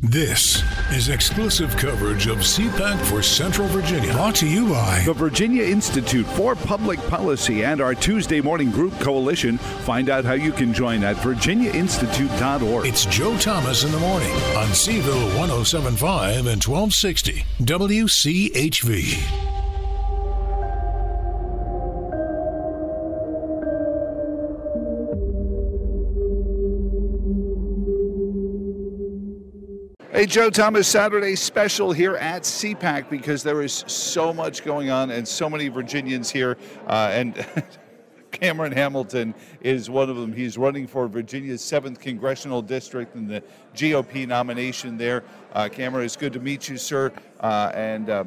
This is exclusive coverage of CPAC for Central Virginia. Brought to you by the Virginia Institute for Public Policy and our Tuesday morning group coalition. Find out how you can join at virginiainstitute.org. It's Joe Thomas in the morning on Seville 1075 and 1260 WCHV. Hey, Joe Thomas, Saturday special here at CPAC because there is so much going on and so many Virginians here. Uh, and Cameron Hamilton is one of them. He's running for Virginia's 7th Congressional District in the GOP nomination there. Uh, Cameron, it's good to meet you, sir. Uh, and uh,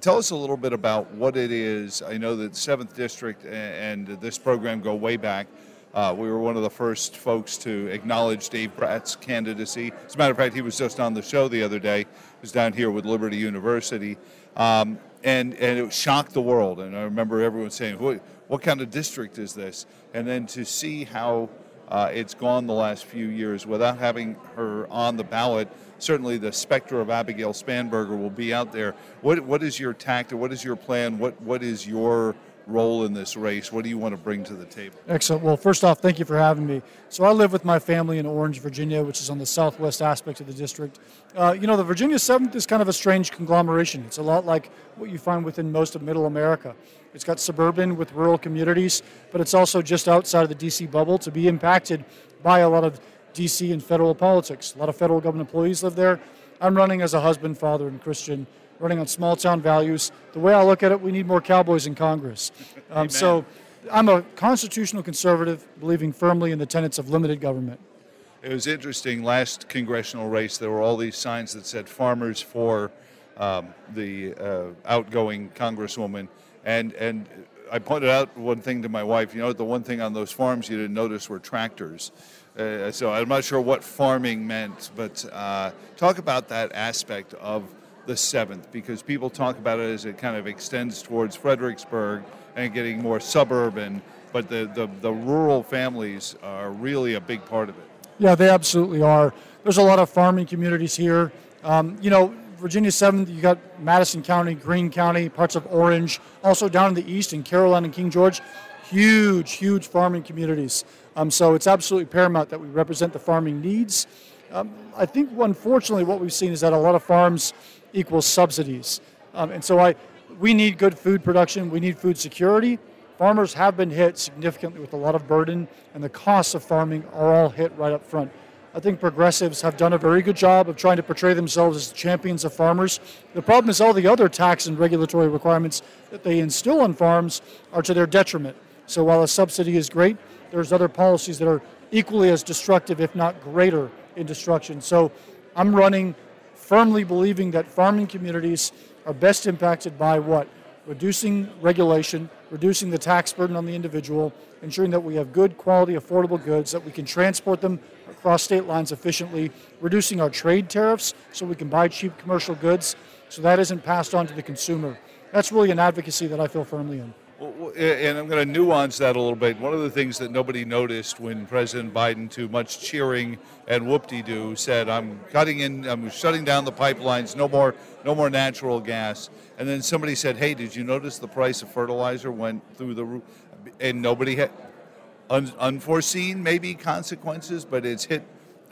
tell us a little bit about what it is. I know that 7th District and this program go way back. Uh, we were one of the first folks to acknowledge Dave Bratt's candidacy. As a matter of fact, he was just on the show the other day. He was down here with Liberty University. Um, and, and it shocked the world. And I remember everyone saying, what, what kind of district is this? And then to see how uh, it's gone the last few years without having her on the ballot, certainly the specter of Abigail Spanberger will be out there. What, what is your tactic? What is your plan? What, what is your role in this race? What do you want to bring to the table? Excellent. Well, first off, thank you for having me. So I live with my family in Orange, Virginia, which is on the southwest aspect of the district. Uh, you know, the Virginia 7th is kind of a strange conglomeration. It's a lot like what you find within most of middle America. It's got suburban with rural communities, but it's also just outside of the D.C. bubble to be impacted by a lot of D.C. and federal politics. A lot of federal government employees live there. I'm running as a husband, father, and Christian running on small town values. The way I look at it, we need more cowboys in Congress. Um, so I'm a constitutional conservative, believing firmly in the tenets of limited government. It was interesting. Last congressional race, there were all these signs that said "Farmers for um, the uh, outgoing congresswoman," and and I pointed out one thing to my wife. You know, the one thing on those farms you didn't notice were tractors. Uh, so I'm not sure what farming meant, but uh, talk about that aspect of the seventh because people talk about it as it kind of extends towards Fredericksburg and getting more suburban, but the, the, the rural families are really a big part of it. Yeah, they absolutely are. There's a lot of farming communities here. Um, you know, Virginia 7th, you got Madison County, Greene County, parts of Orange, also down in the east in Caroline and King George. Huge, huge farming communities. Um, so it's absolutely paramount that we represent the farming needs. Um, I think, unfortunately, what we've seen is that a lot of farms equals subsidies. Um, and so I, we need good food production, we need food security. Farmers have been hit significantly with a lot of burden, and the costs of farming are all hit right up front. I think progressives have done a very good job of trying to portray themselves as champions of farmers. The problem is all the other tax and regulatory requirements that they instill on farms are to their detriment. So while a subsidy is great, there's other policies that are equally as destructive, if not greater, in destruction. So I'm running firmly believing that farming communities are best impacted by what? Reducing regulation, reducing the tax burden on the individual, ensuring that we have good quality, affordable goods, that we can transport them across state lines efficiently, reducing our trade tariffs so we can buy cheap commercial goods so that isn't passed on to the consumer. That's really an advocacy that I feel firmly in. And I'm going to nuance that a little bit. One of the things that nobody noticed when President Biden, to much cheering and whoop-de-doo, said, "I'm cutting in, I'm shutting down the pipelines. No more, no more natural gas." And then somebody said, "Hey, did you notice the price of fertilizer went through the roof?" And nobody had un, unforeseen maybe consequences, but it's hit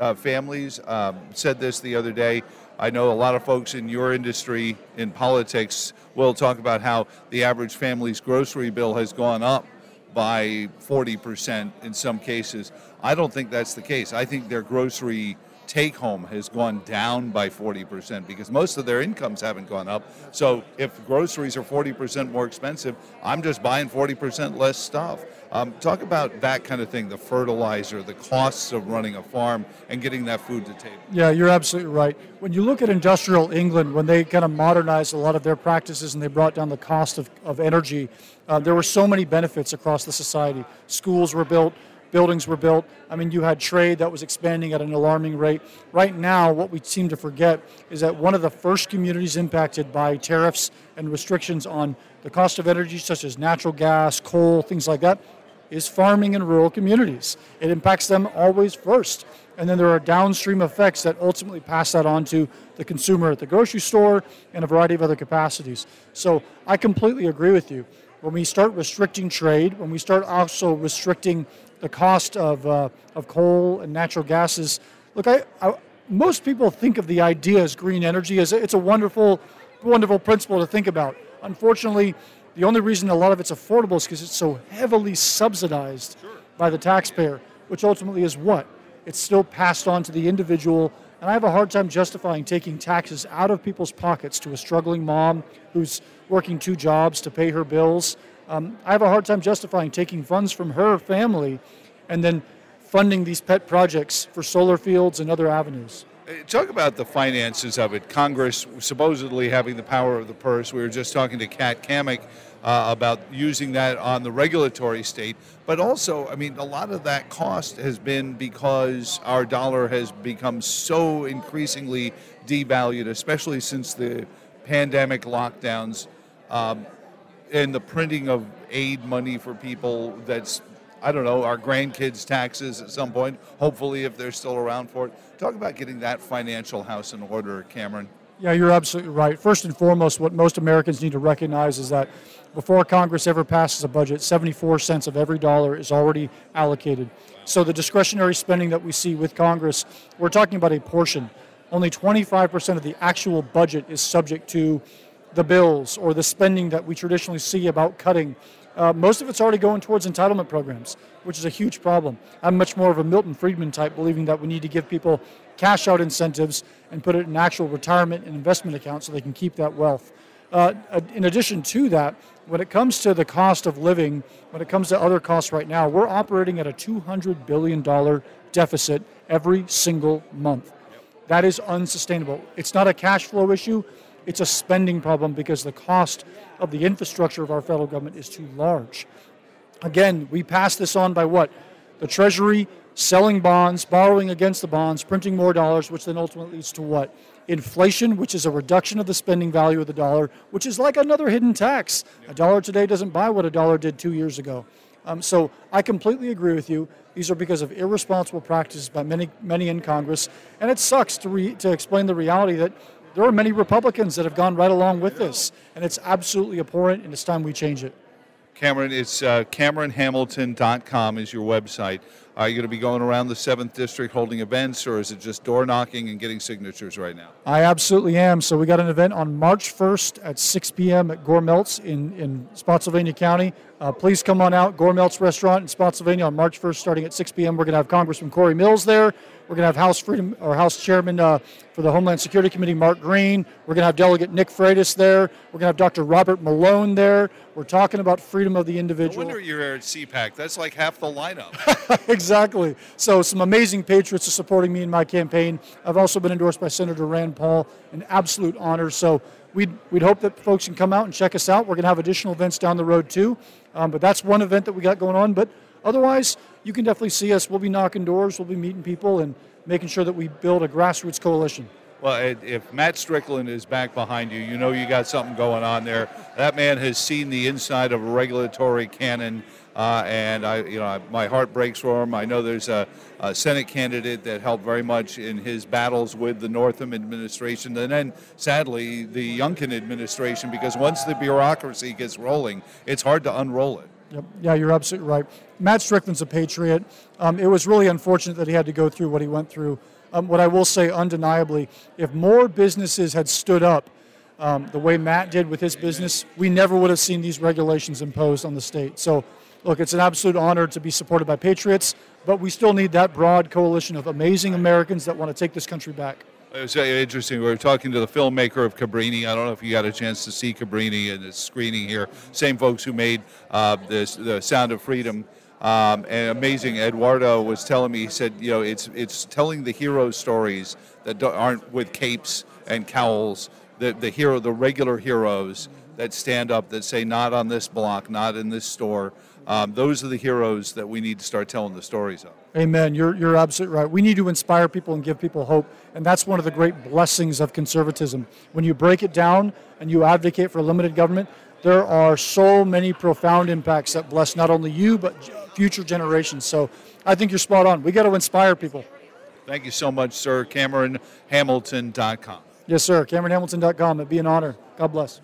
uh, families. Um, said this the other day. I know a lot of folks in your industry, in politics, will talk about how the average family's grocery bill has gone up by 40% in some cases. I don't think that's the case. I think their grocery take home has gone down by 40% because most of their incomes haven't gone up. So if groceries are 40% more expensive, I'm just buying 40% less stuff. Um, talk about that kind of thing the fertilizer, the costs of running a farm, and getting that food to table. Yeah, you're absolutely right. When you look at industrial England, when they kind of modernized a lot of their practices and they brought down the cost of, of energy, uh, there were so many benefits across the society. Schools were built, buildings were built. I mean, you had trade that was expanding at an alarming rate. Right now, what we seem to forget is that one of the first communities impacted by tariffs and restrictions on the cost of energy, such as natural gas, coal, things like that, is farming in rural communities. It impacts them always first. And then there are downstream effects that ultimately pass that on to the consumer at the grocery store and a variety of other capacities. So I completely agree with you. When we start restricting trade, when we start also restricting the cost of, uh, of coal and natural gases, look, I, I, most people think of the idea as green energy as a, it's a wonderful, wonderful principle to think about. Unfortunately, the only reason a lot of it's affordable is because it's so heavily subsidized sure. by the taxpayer, which ultimately is what? It's still passed on to the individual. And I have a hard time justifying taking taxes out of people's pockets to a struggling mom who's working two jobs to pay her bills. Um, I have a hard time justifying taking funds from her family and then funding these pet projects for solar fields and other avenues. Uh, talk about the finances of it. Congress supposedly having the power of the purse. We were just talking to Kat Cammack uh, about using that on the regulatory state. But also, I mean, a lot of that cost has been because our dollar has become so increasingly devalued, especially since the pandemic lockdowns um, and the printing of aid money for people that's I don't know, our grandkids' taxes at some point, hopefully, if they're still around for it. Talk about getting that financial house in order, Cameron. Yeah, you're absolutely right. First and foremost, what most Americans need to recognize is that before Congress ever passes a budget, 74 cents of every dollar is already allocated. So the discretionary spending that we see with Congress, we're talking about a portion. Only 25% of the actual budget is subject to the bills or the spending that we traditionally see about cutting uh, most of it's already going towards entitlement programs, which is a huge problem. I'm much more of a Milton Friedman type, believing that we need to give people cash out incentives and put it in actual retirement and investment accounts so they can keep that wealth. Uh, in addition to that, when it comes to the cost of living, when it comes to other costs right now, we're operating at a $200 billion deficit every single month. That is unsustainable. It's not a cash flow issue, it's a spending problem because the cost of the infrastructure of our federal government is too large. Again, we pass this on by what? The Treasury selling bonds, borrowing against the bonds, printing more dollars, which then ultimately leads to what? Inflation, which is a reduction of the spending value of the dollar, which is like another hidden tax. A dollar today doesn't buy what a dollar did two years ago. Um, so I completely agree with you. These are because of irresponsible practices by many, many in Congress, and it sucks to re- to explain the reality that there are many Republicans that have gone right along with this, and it's absolutely abhorrent, and it's time we change it. Cameron, it's uh, CameronHamilton.com is your website. Are you going to be going around the 7th District holding events, or is it just door knocking and getting signatures right now? I absolutely am. So, we got an event on March 1st at 6 p.m. at Gourmelt's in, in Spotsylvania County. Uh, please come on out, Gourmelt's Restaurant in Spotsylvania on March 1st, starting at 6 p.m. We're going to have Congressman Corey Mills there. We're going to have House Freedom or House Chairman uh, for the Homeland Security Committee, Mark Green. We're going to have Delegate Nick Freitas there. We're going to have Dr. Robert Malone there. We're talking about freedom of the individual. No wonder you're here at CPAC. That's like half the lineup. exactly. So some amazing patriots are supporting me in my campaign. I've also been endorsed by Senator Rand Paul, an absolute honor. So we'd, we'd hope that folks can come out and check us out. We're going to have additional events down the road too. Um, but that's one event that we got going on. But otherwise, you can definitely see us. We'll be knocking doors, we'll be meeting people, and making sure that we build a grassroots coalition. Well, if Matt Strickland is back behind you, you know you got something going on there. That man has seen the inside of a regulatory cannon, uh, and I, you know, my heart breaks for him. I know there's a, a, Senate candidate that helped very much in his battles with the Northam administration, and then sadly the Youngkin administration, because once the bureaucracy gets rolling, it's hard to unroll it. Yep. Yeah, you're absolutely right. Matt Strickland's a patriot. Um, it was really unfortunate that he had to go through what he went through. Um, what I will say undeniably, if more businesses had stood up um, the way Matt did with his business, we never would have seen these regulations imposed on the state. So, look, it's an absolute honor to be supported by patriots, but we still need that broad coalition of amazing Americans that want to take this country back. It was interesting. We were talking to the filmmaker of Cabrini. I don't know if you got a chance to see Cabrini in the screening here. Same folks who made uh, this, the Sound of Freedom. Um, and amazing. Eduardo was telling me, he said, you know, it's it's telling the hero stories that aren't with capes and cowls. The the hero, the regular heroes that stand up, that say, not on this block, not in this store. Um, those are the heroes that we need to start telling the stories of. Amen. You're, you're absolutely right. We need to inspire people and give people hope. And that's one of the great blessings of conservatism. When you break it down and you advocate for limited government, there are so many profound impacts that bless not only you, but future generations. So I think you're spot on. We got to inspire people. Thank you so much, sir. CameronHamilton.com. Yes, sir. CameronHamilton.com. It'd be an honor. God bless.